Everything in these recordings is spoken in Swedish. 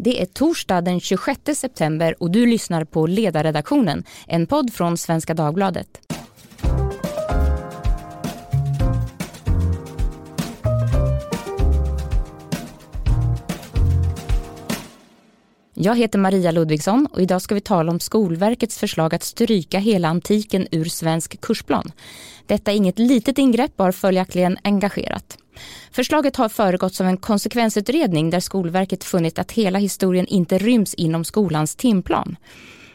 Det är torsdag den 26 september och du lyssnar på Ledarredaktionen, en podd från Svenska Dagbladet. Jag heter Maria Ludvigsson och idag ska vi tala om Skolverkets förslag att stryka hela antiken ur svensk kursplan. Detta är inget litet ingrepp och har följaktligen engagerat. Förslaget har föregåtts av en konsekvensutredning där Skolverket funnit att hela historien inte ryms inom skolans timplan.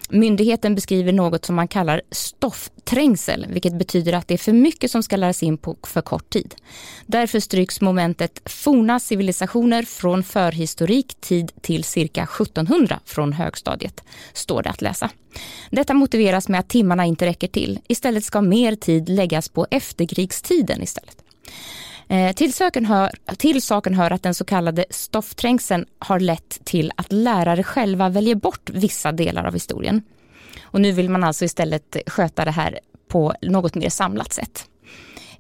Myndigheten beskriver något som man kallar stoffträngsel, vilket betyder att det är för mycket som ska läras in på för kort tid. Därför stryks momentet forna civilisationer från förhistorik tid till cirka 1700 från högstadiet, står det att läsa. Detta motiveras med att timmarna inte räcker till. Istället ska mer tid läggas på efterkrigstiden istället. Eh, till saken, hör, till saken hör att den så kallade stoffträngseln har lett till att lärare själva väljer bort vissa delar av historien. Och nu vill man alltså istället sköta det här på något mer samlat sätt.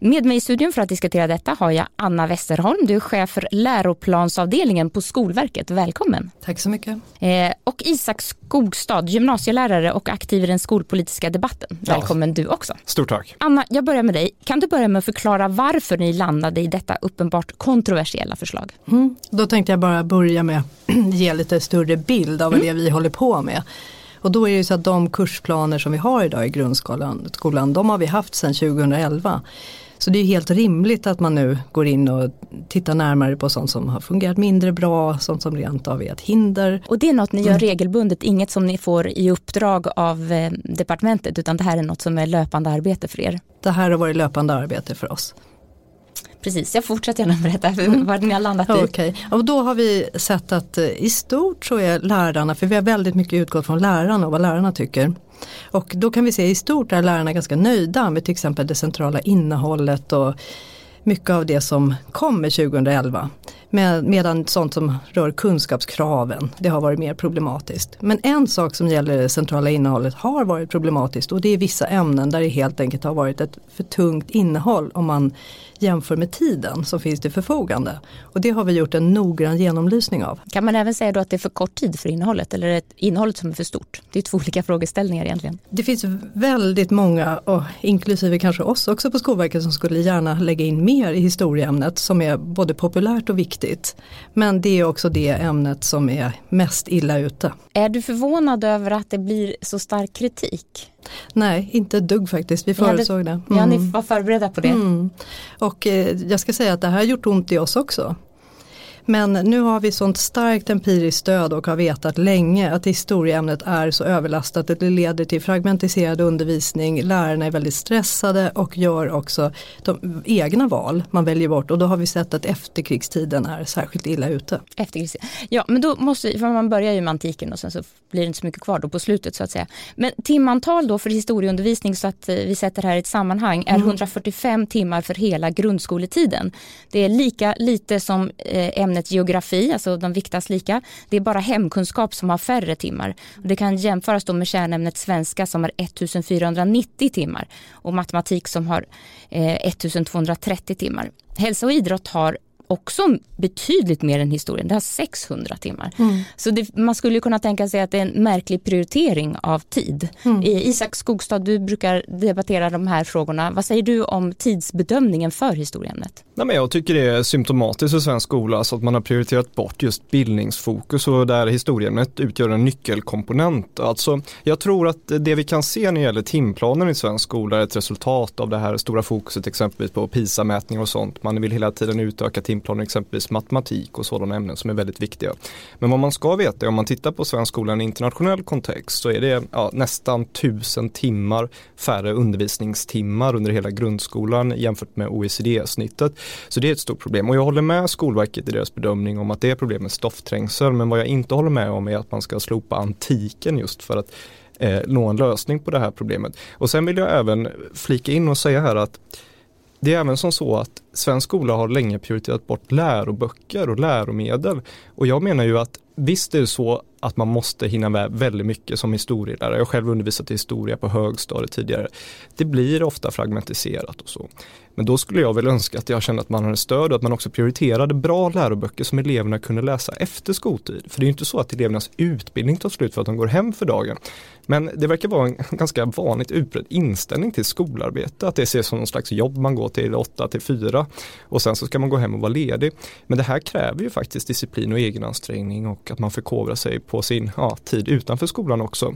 Med mig i studion för att diskutera detta har jag Anna Westerholm. Du är chef för läroplansavdelningen på Skolverket. Välkommen. Tack så mycket. Eh, och Isak Skogstad, gymnasielärare och aktiv i den skolpolitiska debatten. Välkommen ja. du också. Stort tack. Anna, jag börjar med dig. Kan du börja med att förklara varför ni landade i detta uppenbart kontroversiella förslag? Mm. Då tänkte jag bara börja med att ge lite större bild av mm. det vi håller på med. Och då är det ju så att de kursplaner som vi har idag i grundskolan, skolan, de har vi haft sedan 2011. Så det är helt rimligt att man nu går in och tittar närmare på sånt som har fungerat mindre bra, sånt som rent av är ett hinder. Och det är något ni gör mm. regelbundet, inget som ni får i uppdrag av eh, departementet utan det här är något som är löpande arbete för er? Det här har varit löpande arbete för oss. Precis, jag fortsätter gärna berätta mm. vad ni har landat i. Okay. Och då har vi sett att eh, i stort så är lärarna, för vi har väldigt mycket utgått från lärarna och vad lärarna tycker. Och då kan vi se i stort är lärarna ganska nöjda med till exempel det centrala innehållet och mycket av det som kommer 2011. Med, medan sånt som rör kunskapskraven, det har varit mer problematiskt. Men en sak som gäller det centrala innehållet har varit problematiskt och det är vissa ämnen där det helt enkelt har varit ett för tungt innehåll om man jämför med tiden som finns till förfogande. Och det har vi gjort en noggrann genomlysning av. Kan man även säga då att det är för kort tid för innehållet eller är det innehållet som är för stort? Det är två olika frågeställningar egentligen. Det finns väldigt många, och inklusive kanske oss också på Skolverket som skulle gärna lägga in mer i historieämnet som är både populärt och viktigt. Men det är också det ämnet som är mest illa ute. Är du förvånad över att det blir så stark kritik? Nej, inte ett dugg faktiskt. Vi förutsåg det. Mm. Ja, ni var förberedda på det. Mm. Och eh, jag ska säga att det här har gjort ont i oss också. Men nu har vi sånt starkt empiriskt stöd och har vetat länge att historieämnet är så överlastat att det leder till fragmentiserad undervisning. Lärarna är väldigt stressade och gör också de egna val man väljer bort och då har vi sett att efterkrigstiden är särskilt illa ute. Efterkrigstiden. Ja men då måste, för man börjar ju med antiken och sen så blir det inte så mycket kvar då på slutet så att säga. Men timantal då för historieundervisning så att eh, vi sätter här i ett sammanhang är mm. 145 timmar för hela grundskoletiden. Det är lika lite som eh, ämnet geografi, alltså de viktas lika. Det är bara hemkunskap som har färre timmar. Det kan jämföras då med kärnämnet svenska som har 1490 timmar och matematik som har eh, 1230 timmar. Hälsa och idrott har också betydligt mer än historien. Det har 600 timmar. Mm. Så det, man skulle kunna tänka sig att det är en märklig prioritering av tid. Mm. Isak Skogstad, du brukar debattera de här frågorna. Vad säger du om tidsbedömningen för historieämnet? Nej, men jag tycker det är symptomatiskt för svensk skola så att man har prioriterat bort just bildningsfokus och där historieämnet utgör en nyckelkomponent. Alltså, jag tror att det vi kan se när det gäller timplanen i svensk skola är ett resultat av det här stora fokuset exempelvis på PISA-mätningar och sånt. Man vill hela tiden utöka timplanen exempelvis matematik och sådana ämnen som är väldigt viktiga. Men vad man ska veta är om man tittar på svensk skola i en internationell kontext så är det ja, nästan tusen timmar färre undervisningstimmar under hela grundskolan jämfört med OECD-snittet. Så det är ett stort problem och jag håller med Skolverket i deras bedömning om att det är problem med stoffträngsel men vad jag inte håller med om är att man ska slopa antiken just för att eh, nå en lösning på det här problemet. Och sen vill jag även flika in och säga här att det är även som så att svensk skola har länge prioriterat bort läroböcker och läromedel. Och jag menar ju att visst är det så att man måste hinna med väldigt mycket som historielärare. Jag har själv undervisat i historia på högstadiet tidigare. Det blir ofta fragmentiserat och så. Men då skulle jag väl önska att jag kände att man hade stöd och att man också prioriterade bra läroböcker som eleverna kunde läsa efter skoltid. För det är ju inte så att elevernas utbildning tar slut för att de går hem för dagen. Men det verkar vara en ganska vanligt utbredd inställning till skolarbete, att det ses som någon slags jobb man går till 8 till 4 och sen så ska man gå hem och vara ledig. Men det här kräver ju faktiskt disciplin och egenansträngning och och att man förkovrar sig på sin ja, tid utanför skolan också.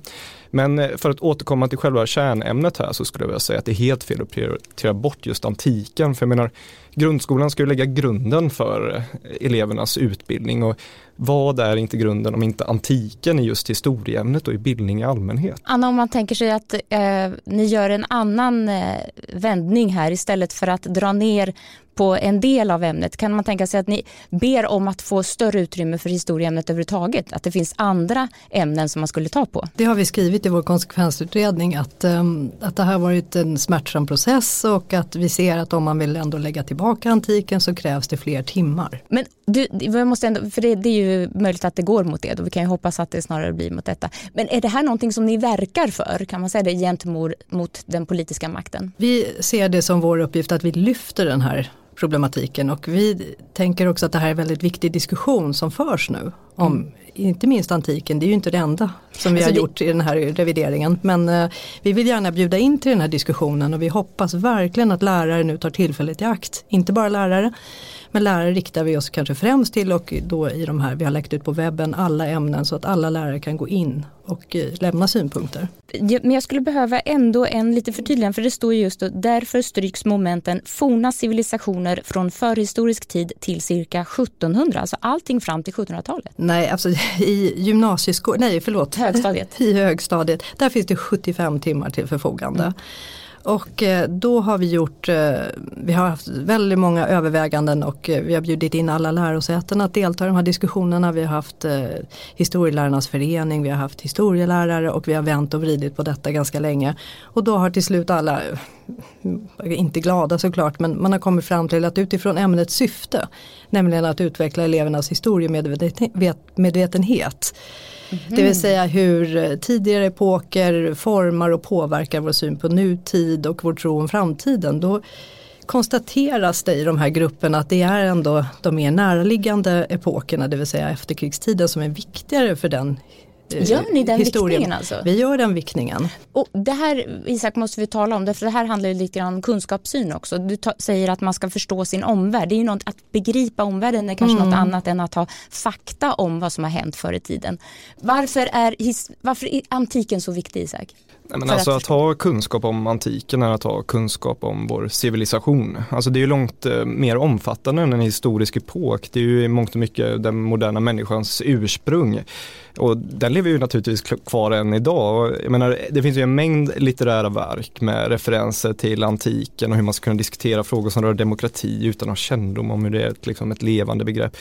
Men eh, för att återkomma till själva kärnämnet här så skulle jag vilja säga att det är helt fel att prioritera bort just antiken. För jag menar, grundskolan ska ju lägga grunden för elevernas utbildning och vad är inte grunden om inte antiken i just historieämnet och i bildning i allmänhet? Anna, om man tänker sig att eh, ni gör en annan eh, vändning här istället för att dra ner på en del av ämnet. Kan man tänka sig att ni ber om att få större utrymme för historieämnet överhuvudtaget? Att det finns andra ämnen som man skulle ta på? Det har vi skrivit i vår konsekvensutredning att, um, att det har varit en smärtsam process och att vi ser att om man vill ändå lägga tillbaka antiken så krävs det fler timmar. Men du, jag måste ändå, för det, det, är ju möjligt att det går mot det och vi kan ju hoppas att det snarare blir mot detta. Men är det här någonting som ni verkar för, kan man säga det, gentemot mot den politiska makten? Vi ser det som vår uppgift att vi lyfter den här problematiken och vi tänker också att det här är en väldigt viktig diskussion som förs nu om mm. Inte minst antiken, det är ju inte det enda som vi alltså har det... gjort i den här revideringen men eh, vi vill gärna bjuda in till den här diskussionen och vi hoppas verkligen att lärare nu tar tillfället i akt, inte bara lärare men lärare riktar vi oss kanske främst till och då i de här, vi har lagt ut på webben alla ämnen så att alla lärare kan gå in och eh, lämna synpunkter. Men jag skulle behöva ändå en lite förtydligande för det står just då, därför stryks momenten forna civilisationer från förhistorisk tid till cirka 1700, alltså allting fram till 1700-talet. Nej, alltså i gymnasieskolan, nej förlåt, högstadiet. i högstadiet, där finns det 75 timmar till förfogande. Mm. Och eh, då har vi gjort, eh, vi har haft väldigt många överväganden och eh, vi har bjudit in alla lärosäten att delta i de här diskussionerna. Vi har haft historielärarnas förening, vi har haft historielärare och vi har vänt och vridit på detta ganska länge. Och då har till slut alla, inte glada såklart, men man har kommit fram till att utifrån ämnets syfte, nämligen att utveckla elevernas historiemedvetenhet Mm. Det vill säga hur tidigare epoker formar och påverkar vår syn på nutid och vår tro om framtiden. Då konstateras det i de här grupperna att det är ändå de mer näraliggande epokerna, det vill säga efterkrigstiden som är viktigare för den gör ni den historien. viktningen alltså? Vi gör den viktningen. Och det här Isak måste vi tala om, det, för det här handlar ju lite grann om kunskapssyn också. Du säger att man ska förstå sin omvärld. Det är ju något, att begripa omvärlden är kanske mm. något annat än att ha fakta om vad som har hänt förr i tiden. Varför är, varför är antiken så viktig Isak? Nej, men alltså att, att, ha kunskap om antiken är att ha kunskap om vår civilisation. Alltså det är ju långt eh, mer omfattande än en historisk epok. Det är ju i mångt och mycket den moderna människans ursprung. Och den lever ju naturligtvis kvar än idag. Jag menar, det finns ju en mängd litterära verk med referenser till antiken och hur man ska kunna diskutera frågor som rör demokrati utan att ha kännedom om hur det är ett, liksom ett levande begrepp.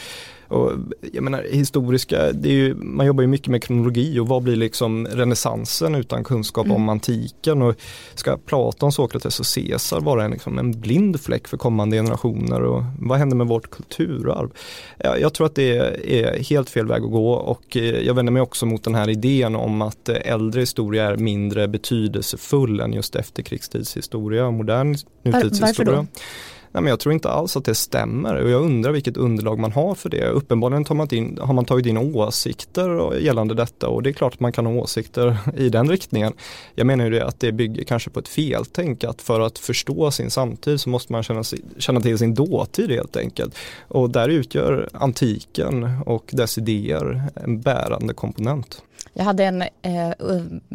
Och jag menar historiska, ju, man jobbar ju mycket med kronologi och vad blir liksom renässansen utan kunskap mm. om antiken och ska Platon, Sokrates och Caesar vara en, liksom en blind fläck för kommande generationer och vad händer med vårt kulturarv? Jag, jag tror att det är, helt fel väg att gå och eh, jag vänder mig också mot den här idén om att äldre historia är mindre betydelsefull än just efterkrigstidshistoria och modern nutidshistoria. Varför då? Nej, men jag tror inte alls att det stämmer och jag undrar vilket underlag man har för det. Uppenbarligen tar man in, har man tagit in åsikter gällande detta och det är klart att man kan ha åsikter i den riktningen. Jag menar ju det att det bygger kanske på ett feltänk att för att förstå sin samtid så måste man känna, känna till sin dåtid helt enkelt. Och där utgör antiken och dess idéer en bärande komponent. Jag hade en eh,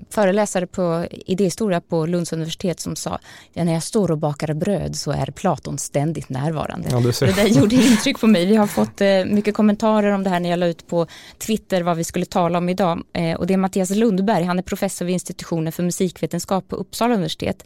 föreläsare på idéhistoria på Lunds universitet som sa när jag står och bakar bröd så är Platon ständigt närvarande. Ja, det, det där gjorde intryck på mig. Vi har fått eh, mycket kommentarer om det här när jag la ut på Twitter vad vi skulle tala om idag. Eh, och det är Mattias Lundberg, han är professor vid institutionen för musikvetenskap på Uppsala universitet.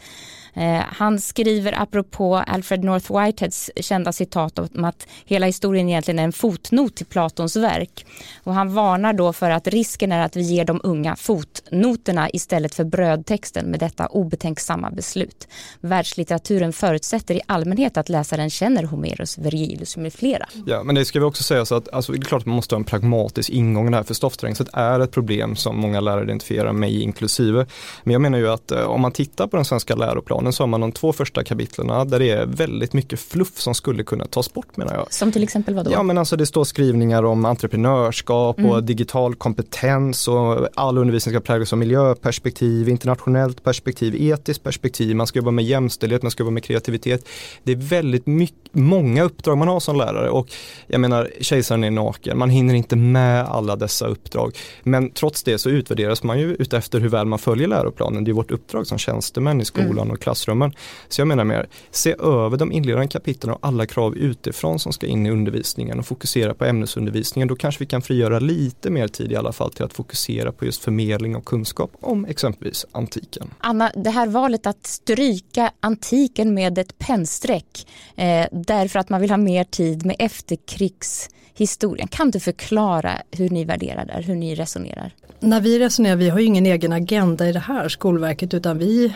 Eh, han skriver apropå Alfred North Whiteheads kända citat om att hela historien egentligen är en fotnot till Platons verk. Och han varnar då för att risken är att vi ger de unga fotnoterna istället för brödtexten med detta obetänksamma beslut. Världslitteraturen förutsätter i allmänhet att läsaren känner Homerus, Vergilius med flera. Ja, men det ska vi också säga så att alltså, det är klart att man måste ha en pragmatisk ingång här för stoffträngset är ett problem som många lärare identifierar, mig inklusive. Men jag menar ju att eh, om man tittar på den svenska läroplanen så har man de två första kapitlerna där det är väldigt mycket fluff som skulle kunna tas bort menar jag. Som till exempel vad då? Ja men alltså det står skrivningar om entreprenörskap mm. och digital kompetens och all undervisning ska präglas av miljöperspektiv, internationellt perspektiv, etiskt perspektiv, man ska jobba med jämställdhet, man ska jobba med kreativitet. Det är väldigt mycket, många uppdrag man har som lärare och jag menar kejsaren är naken, man hinner inte med alla dessa uppdrag. Men trots det så utvärderas man ju utefter hur väl man följer läroplanen. Det är vårt uppdrag som tjänstemän i skolan mm. och klassrummen. Så jag menar mer, se över de inledande kapitlen och alla krav utifrån som ska in i undervisningen och fokusera på ämnesundervisningen. Då kanske vi kan frigöra lite mer tid i alla fall till att fokusera på just förmedling och kunskap om exempelvis antiken. Anna, det här valet att stryka antiken med ett pennstreck eh, därför att man vill ha mer tid med efterkrigshistorien. Kan du förklara hur ni värderar där, hur ni resonerar? När vi resonerar, vi har ju ingen egen agenda i det här Skolverket utan vi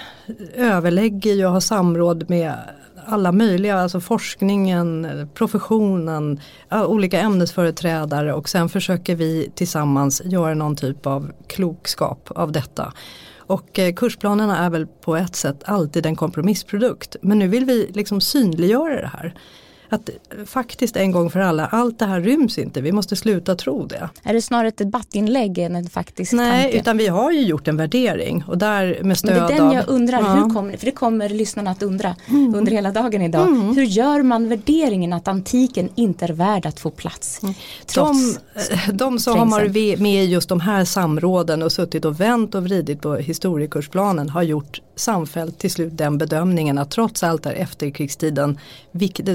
överlägger och har samråd med alla möjliga, alltså forskningen, professionen, olika ämnesföreträdare och sen försöker vi tillsammans göra någon typ av klokskap av detta. Och eh, kursplanerna är väl på ett sätt alltid en kompromissprodukt. Men nu vill vi liksom synliggöra det här att faktiskt en gång för alla, allt det här ryms inte, vi måste sluta tro det. Är det snarare ett debattinlägg än en faktisk Nej, tanke? utan vi har ju gjort en värdering och där med stöd Men det är den jag undrar, ja. hur kommer, för det kommer lyssnarna att undra mm. under hela dagen idag. Mm. Hur gör man värderingen att antiken inte är värd att få plats? Mm. Trots de, eh, de som har varit med i just de här samråden och suttit och vänt och vridit på historiekursplanen har gjort samfällt till slut den bedömningen att trots allt är efterkrigstiden,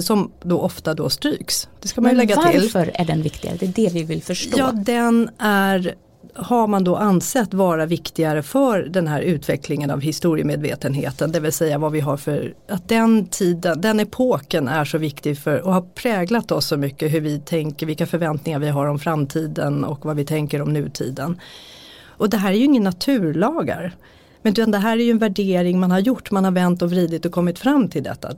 som då ofta då stryks. Det ska man Men lägga varför till. Varför är den viktigare? Det är det vi vill förstå. Ja, den är har man då ansett vara viktigare för den här utvecklingen av historiemedvetenheten. Det vill säga vad vi har för, att den tiden, den epoken är så viktig för och har präglat oss så mycket hur vi tänker, vilka förväntningar vi har om framtiden och vad vi tänker om nutiden. Och det här är ju inga naturlagar. Men det här är ju en värdering man har gjort, man har vänt och vridit och kommit fram till detta.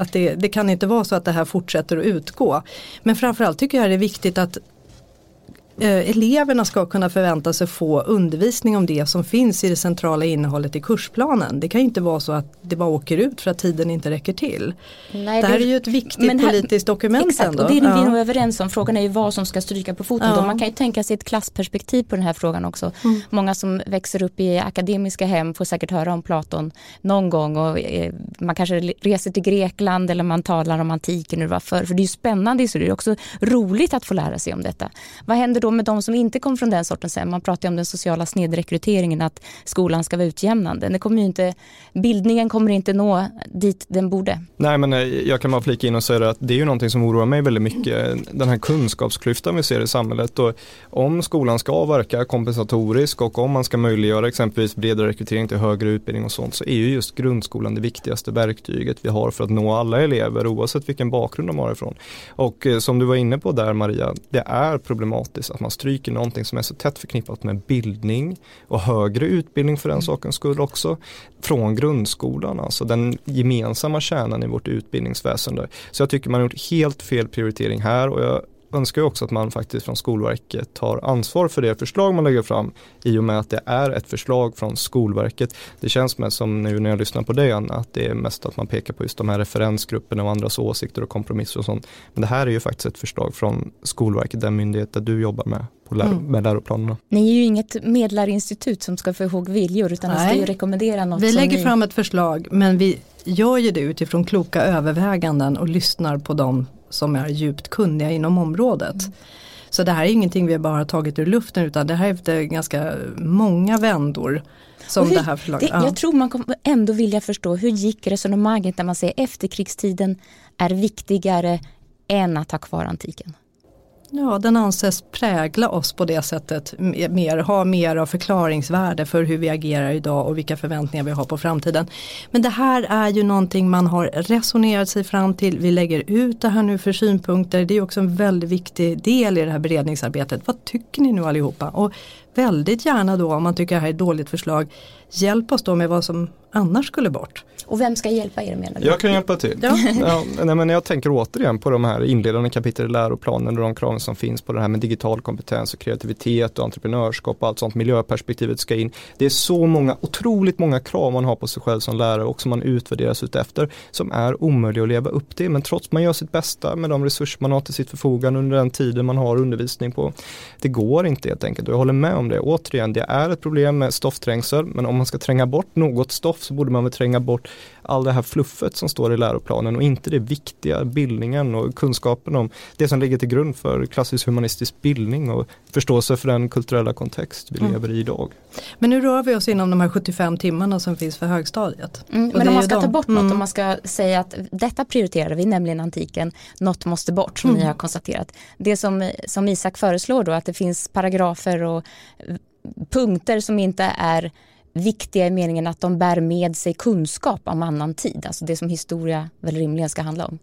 Att det, det kan inte vara så att det här fortsätter att utgå. Men framförallt tycker jag det är viktigt att eleverna ska kunna förvänta sig få undervisning om det som finns i det centrala innehållet i kursplanen. Det kan inte vara så att det bara åker ut för att tiden inte räcker till. Nej, det här det, är ju ett viktigt här, politiskt dokument exakt, ändå. Och det är ja. vi nog överens om. Frågan är ju vad som ska stryka på foten. Ja. Man kan ju tänka sig ett klassperspektiv på den här frågan också. Mm. Många som växer upp i akademiska hem får säkert höra om Platon någon gång och eh, man kanske reser till Grekland eller man talar om antiken och varför. För det är ju spännande historia. Det är också roligt att få lära sig om detta. Vad händer då med de som inte kom från den sortens hem. Man pratar ju om den sociala snedrekryteringen, att skolan ska vara utjämnande. Det kommer inte, bildningen kommer inte nå dit den borde. Nej men eh, jag kan bara flika in och säga att det är ju någonting som oroar mig väldigt mycket. Den här kunskapsklyftan vi ser i samhället och om skolan ska verka kompensatorisk och om man ska möjliggöra exempelvis bredare rekrytering till högre utbildning och sånt så är ju just grundskolan det viktigaste verktyget vi har för att nå alla elever oavsett vilken bakgrund de har ifrån. Och eh, som du var inne på där Maria, det är problematiskt att man stryker någonting som är så tätt förknippat med bildning och högre utbildning för den mm. sakens skull också från grundskolan, alltså den gemensamma kärnan i vårt utbildningsväsende. Så jag tycker man har gjort helt fel prioritering här och jag önskar också att man faktiskt från Skolverket tar ansvar för det förslag man lägger fram i och med att det är ett förslag från Skolverket. Det känns med som nu när jag lyssnar på dig Anna att det är mest att man pekar på just de här referensgrupperna och andras åsikter och kompromisser och sånt. Men det här är ju faktiskt ett förslag från Skolverket, den myndighet där du jobbar med på lär mm. med läroplanerna. Ni är ju inget medlarinstitut som ska få ihåg viljor utan Nej. ni ska ju rekommendera något. Vi lägger ni... fram ett förslag men vi gör ju det utifrån kloka överväganden och lyssnar på dem som är djupt kunniga inom området. Mm. Så det här är ingenting vi bara tagit ur luften utan det här är efter ganska många vändor. Som hur, det här förslaget. Det, jag tror man kommer ändå vilja förstå hur gick resonemanget när man säger efterkrigstiden är viktigare än att ha kvar antiken. Ja, den anses prägla oss på det sättet, mer, ha mer av förklaringsvärde för hur vi agerar idag och vilka förväntningar vi har på framtiden. Men det här är ju någonting man har resonerat sig fram till, vi lägger ut det här nu för synpunkter, det är också en väldigt viktig del i det här beredningsarbetet. Vad tycker ni nu allihopa? Och väldigt gärna då om man tycker det här är ett dåligt förslag, hjälp oss då med vad som annars skulle bort. Och vem ska hjälpa er menar du? Jag kan hjälpa till. Ja. ja, nej, men jag tänker återigen på de här inledande kapitel i läroplanen och de kraven som finns på det här med digital kompetens och kreativitet och entreprenörskap och allt sånt. Miljöperspektivet ska in. Det är så många, otroligt många krav man har på sig själv som lärare och som man utvärderas utefter som är omöjliga att leva upp till. Men trots man gör sitt bästa med de resurser man har till sitt förfogande under den tiden man har undervisning på. Det går inte helt enkelt och jag håller med om det. Återigen, det är ett problem med stoffträngsel men om man ska tränga bort något stoff så borde man väl tränga bort all det här fluffet som står i läroplanen och inte det viktiga bildningen och kunskapen om det som ligger till grund för klassisk humanistisk bildning och förståelse för den kulturella kontext vi mm. lever i idag. Men nu rör vi oss inom de här 75 timmarna som finns för högstadiet. Mm, men om man ska de... ta bort något, mm. om man ska säga att detta prioriterar vi, nämligen antiken, något måste bort som mm. ni har konstaterat. Det som, som Isak föreslår då, att det finns paragrafer och punkter som inte är viktiga i meningen att de bär med sig kunskap om annan tid, alltså det som historia väl rimligen ska handla om.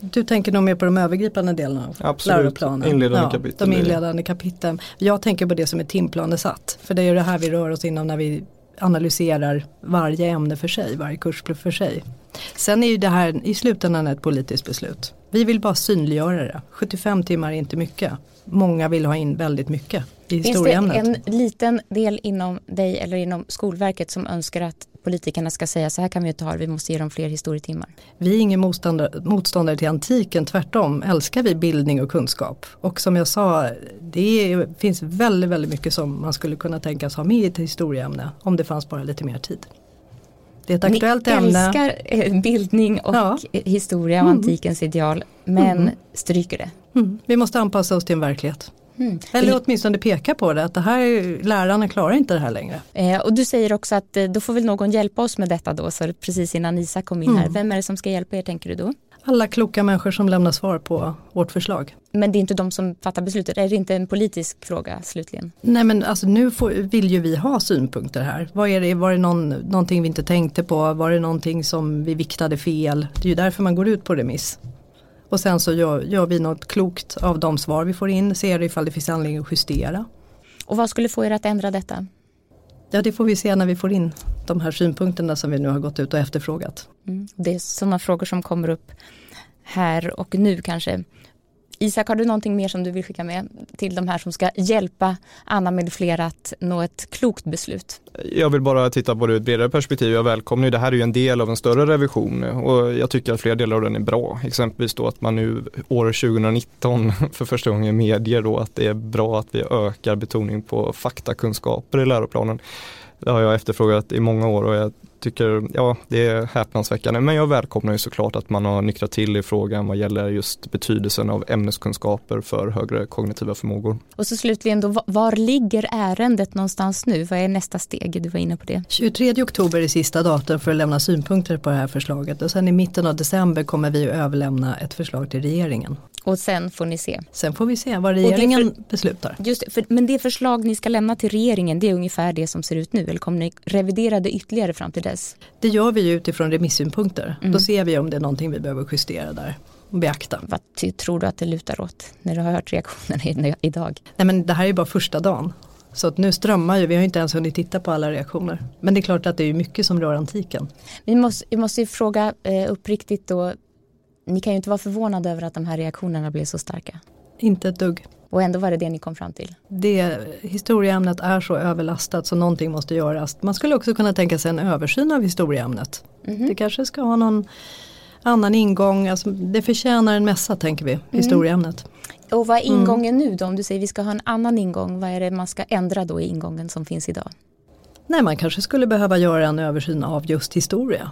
Du tänker nog mer på de övergripande delarna av Absolut. läroplanen? Inledande ja, kapitel. De inledande kapitlen. Jag tänker på det som är timplanesatt. För det är det här vi rör oss inom när vi analyserar varje ämne för sig, varje kurs för sig. Sen är ju det här i slutändan ett politiskt beslut. Vi vill bara synliggöra det. 75 timmar är inte mycket. Många vill ha in väldigt mycket i historieämnet. Finns det en liten del inom dig eller inom Skolverket som önskar att politikerna ska säga så här kan vi inte ha vi måste ge dem fler historietimmar? Vi är ingen motståndare, motståndare till antiken, tvärtom älskar vi bildning och kunskap. Och som jag sa, det är, finns väldigt, väldigt mycket som man skulle kunna tänkas ha med i ett historieämne om det fanns bara lite mer tid. Det är ett aktuellt. Ni älskar eh, bildning och ja. historia och mm. antikens ideal men mm. stryker det. Mm. Vi måste anpassa oss till en verklighet. Mm. Eller åtminstone peka på det, att det här, lärarna klarar inte det här längre. Eh, och du säger också att eh, då får väl någon hjälpa oss med detta då, så precis innan Isa kom in mm. här. Vem är det som ska hjälpa er tänker du då? Alla kloka människor som lämnar svar på vårt förslag. Men det är inte de som fattar beslutet, är det inte en politisk fråga slutligen? Nej men alltså nu får, vill ju vi ha synpunkter här. Var, är det, var det någon, någonting vi inte tänkte på? Var det någonting som vi viktade fel? Det är ju därför man går ut på remiss. Och sen så gör, gör vi något klokt av de svar vi får in, ser ifall det finns anledning att justera. Och vad skulle få er att ändra detta? Ja det får vi se när vi får in de här synpunkterna som vi nu har gått ut och efterfrågat. Mm. Det är sådana frågor som kommer upp här och nu kanske. Isak, har du någonting mer som du vill skicka med till de här som ska hjälpa Anna med flera att nå ett klokt beslut? Jag vill bara titta på det ur ett bredare perspektiv. Jag välkomnar ju, det här är ju en del av en större revision och jag tycker att flera delar av den är bra. Exempelvis då att man nu år 2019 för första gången medger då att det är bra att vi ökar betoning på faktakunskaper i läroplanen. Det har jag efterfrågat i många år och jag tycker, ja det är häpnadsväckande men jag välkomnar ju såklart att man har nyktrat till i frågan vad gäller just betydelsen av ämneskunskaper för högre kognitiva förmågor. Och så slutligen då, var ligger ärendet någonstans nu? Vad är nästa steg? Du var inne på det. 23 oktober är sista datum för att lämna synpunkter på det här förslaget och sen i mitten av december kommer vi att överlämna ett förslag till regeringen. Och sen får ni se. Sen får vi se vad regeringen för, beslutar. Just för, men det förslag ni ska lämna till regeringen det är ungefär det som ser ut nu eller kommer ni revidera det ytterligare fram till dess? Det gör vi ju utifrån remissynpunkter. Mm. Då ser vi om det är någonting vi behöver justera där och beakta. Vad tror du att det lutar åt när du har hört reaktionerna idag? Nej men det här är bara första dagen. Så att nu strömmar ju, vi har inte ens hunnit titta på alla reaktioner. Men det är klart att det är mycket som rör antiken. Vi måste, vi måste ju fråga eh, uppriktigt då, ni kan ju inte vara förvånade över att de här reaktionerna blev så starka. Inte ett dugg. Och ändå var det det ni kom fram till? Det, historieämnet är så överlastat så någonting måste göras. Man skulle också kunna tänka sig en översyn av historieämnet. Mm -hmm. Det kanske ska ha någon annan ingång. Alltså, det förtjänar en mässa tänker vi, mm. historieämnet. Och vad är mm. ingången mm. nu då? Om du säger vi ska ha en annan ingång, vad är det man ska ändra då i ingången som finns idag? Nej, man kanske skulle behöva göra en översyn av just historia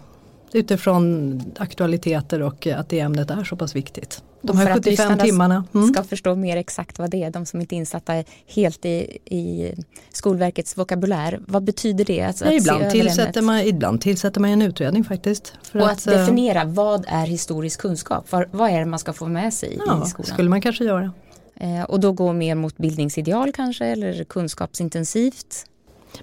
utifrån aktualiteter och att det ämnet är så pass viktigt. De här 75 timmarna. Mm. ska förstå mer exakt vad det är, de som inte är insatta helt i, i Skolverkets vokabulär. Vad betyder det? Alltså ja, ibland, tillsätter man, ibland tillsätter man en utredning faktiskt. och att, att, eh, definiera vad är historisk kunskap? Vad, vad är det man ska få med sig ja, i skolan? skulle man kanske göra. Eh, och då gå mer mot bildningsideal kanske eller kunskapsintensivt?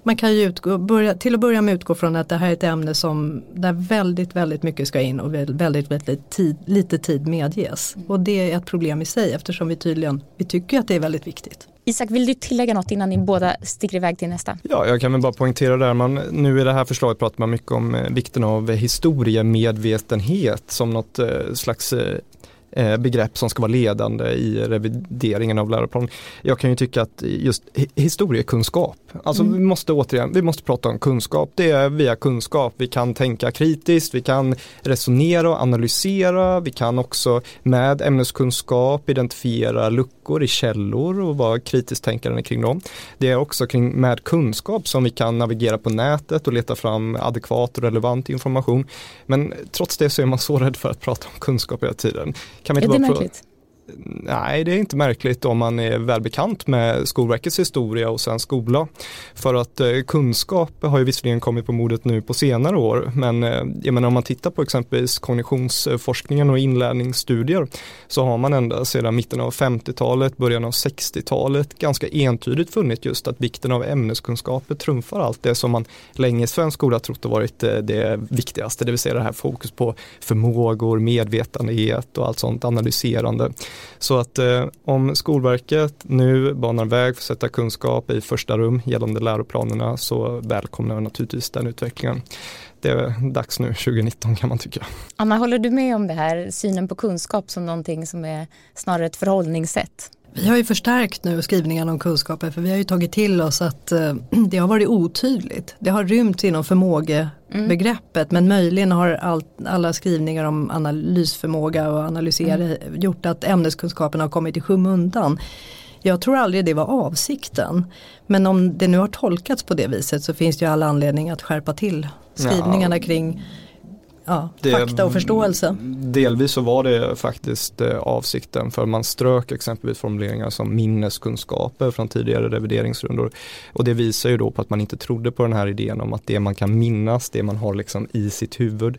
Man kan ju utgå, börja, till att börja med utgå från att det här är ett ämne som där väldigt, väldigt mycket ska in och väldigt, väldigt tid, lite tid medges. Och det är ett problem i sig eftersom vi tydligen vi tycker att det är väldigt viktigt. Isak, vill du tillägga något innan ni båda sticker iväg till nästa? Ja, jag kan väl bara poängtera där, man, nu i det här förslaget pratar man mycket om eh, vikten av historiemedvetenhet som något eh, slags Eh, begrepp som ska vara ledande i revideringen av läroplanen. Jag kan ju tycka att just historiekunskap, alltså mm. vi måste återigen, vi måste prata om kunskap. Det är via kunskap vi kan tänka kritiskt, vi kan resonera och analysera, vi kan också med ämneskunskap identifiera luckor i källor och vara kritiskt tänkande kring dem. Det är också kring med kunskap som vi kan navigera på nätet och leta fram adekvat och relevant information. Men trots det så är man så rädd för att prata om kunskap hela tiden. Kan vi inte är det märkligt? Nej, det är inte märkligt om man är välbekant med Skolverkets historia och svensk skola. För att eh, kunskap har ju visserligen kommit på modet nu på senare år, men eh, jag menar, om man tittar på exempelvis kognitionsforskningen och inlärningsstudier så har man ända sedan mitten av 50-talet, början av 60-talet ganska entydigt funnit just att vikten av ämneskunskaper trumfar allt det som man länge i svensk skola trott har varit eh, det viktigaste, det vill säga det här fokus på förmågor, medvetenhet och allt sånt analyserande. Så att eh, om Skolverket nu banar väg för att sätta kunskap i första rum gällande läroplanerna så välkomnar jag naturligtvis den utvecklingen. Det är dags nu 2019 kan man tycka. Anna, håller du med om det här synen på kunskap som någonting som är snarare ett förhållningssätt? Vi har ju förstärkt nu skrivningen om kunskaper för vi har ju tagit till oss att eh, det har varit otydligt. Det har rymts inom förmågebegreppet mm. men möjligen har all, alla skrivningar om analysförmåga och analysera mm. gjort att ämneskunskaperna har kommit i skymundan. Jag tror aldrig det var avsikten. Men om det nu har tolkats på det viset så finns det ju all anledning att skärpa till skrivningarna ja. kring ja, det, fakta och förståelse. Delvis så var det faktiskt eh, avsikten för man strök exempelvis formuleringar som minneskunskaper från tidigare revideringsrundor. Och det visar ju då på att man inte trodde på den här idén om att det man kan minnas, det man har liksom i sitt huvud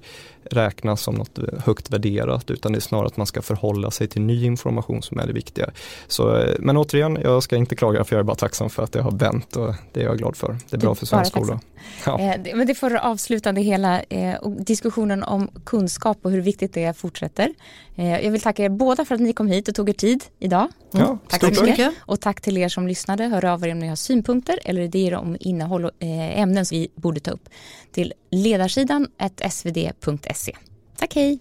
räknas som något högt värderat utan det är snarare att man ska förhålla sig till ny information som är det viktiga. Så, eh, men återigen, jag ska inte klaga för jag är bara tacksam för att det har vänt och det är jag glad för. Det är bra för svensk skola. Ja. Eh, men det får avsluta det hela eh, och diskussionen om kunskap och hur viktigt det är fortsätter. Jag vill tacka er båda för att ni kom hit och tog er tid idag. Mm. Ja, tack så mycket. Och tack till er som lyssnade. Hör av er om ni har synpunkter eller idéer om innehåll och ämnen som vi borde ta upp till ledarsidan svd.se. Tack hej!